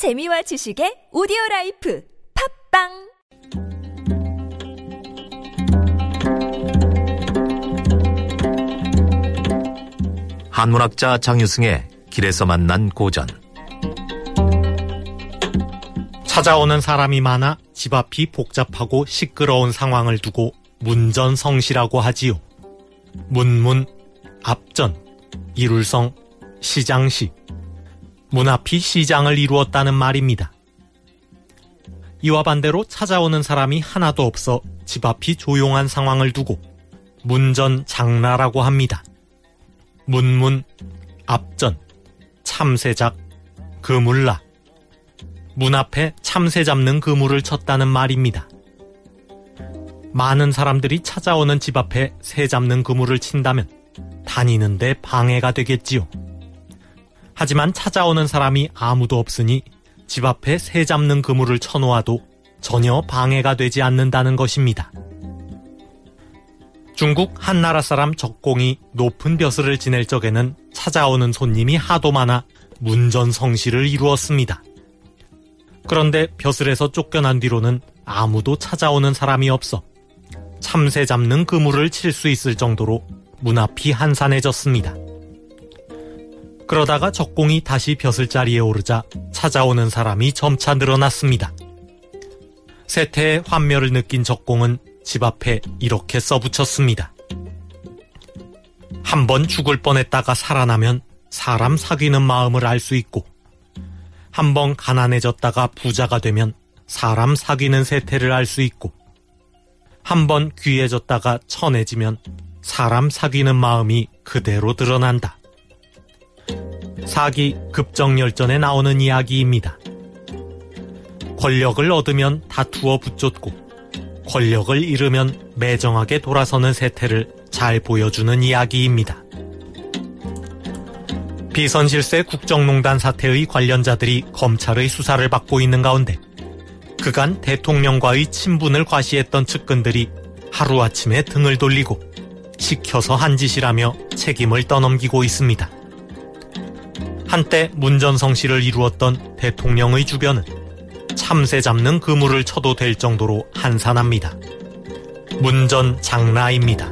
재미와 지식의 오디오 라이프 팟빵 한문학자 장유승의 길에서 만난 고전 찾아오는 사람이 많아 집 앞이 복잡하고 시끄러운 상황을 두고 문전성시라고 하지요. 문문, 앞전, 이룰성, 시장시. 문 앞이 시장을 이루었다는 말입니다. 이와 반대로 찾아오는 사람이 하나도 없어 집 앞이 조용한 상황을 두고 문전장나라고 합니다. 문문, 앞전, 참새작, 그물라. 문 앞에 참새 잡는 그물을 쳤다는 말입니다. 많은 사람들이 찾아오는 집 앞에 새 잡는 그물을 친다면 다니는데 방해가 되겠지요. 하지만 찾아오는 사람이 아무도 없으니 집 앞에 새 잡는 그물을 쳐놓아도 전혀 방해가 되지 않는다는 것입니다. 중국 한 나라 사람 적공이 높은 벼슬을 지낼 적에는 찾아오는 손님이 하도 많아 문전성시를 이루었습니다. 그런데 벼슬에서 쫓겨난 뒤로는 아무도 찾아오는 사람이 없어 참새 잡는 그물을 칠 수 있을 정도로 문 앞이 한산해졌습니다. 그러다가 적공이 다시 벼슬 자리에 오르자 찾아오는 사람이 점차 늘어났습니다. 세태의 환멸을 느낀 적공은 집 앞에 이렇게 써붙였습니다. 한 번 죽을 뻔했다가 살아나면 사람 사귀는 마음을 알 수 있고 한 번 가난해졌다가 부자가 되면 사람 사귀는 세태를 알 수 있고 한 번 귀해졌다가 천해지면 사람 사귀는 마음이 그대로 드러난다. 사기 급정열전에 나오는 이야기입니다. 권력을 얻으면 다투어 붙쫓고 권력을 잃으면 매정하게 돌아서는 세태를 잘 보여주는 이야기입니다. 비선실세 국정농단 사태의 관련자들이 검찰의 수사를 받고 있는 가운데 그간 대통령과의 친분을 과시했던 측근들이 하루아침에 등을 돌리고 시켜서 한 짓이라며 책임을 떠넘기고 있습니다. 한때 문전성시를 이루었던 대통령의 주변은 참새 잡는 그물을 쳐도 될 정도로 한산합니다. 문전장나입니다.